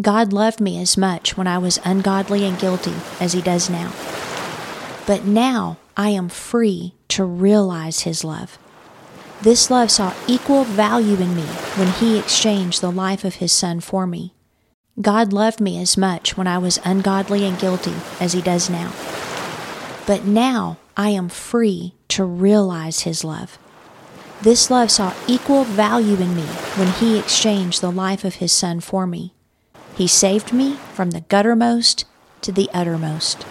God loved me as much when I was ungodly and guilty as He does now. But now I am free to realize His love. This love saw equal value in me when He exchanged the life of His Son for me. God loved me as much when I was ungodly and guilty as He does now. But now I am free to realize His love. This love saw equal value in me when He exchanged the life of His Son for me. He saved me from the guttermost to the uttermost.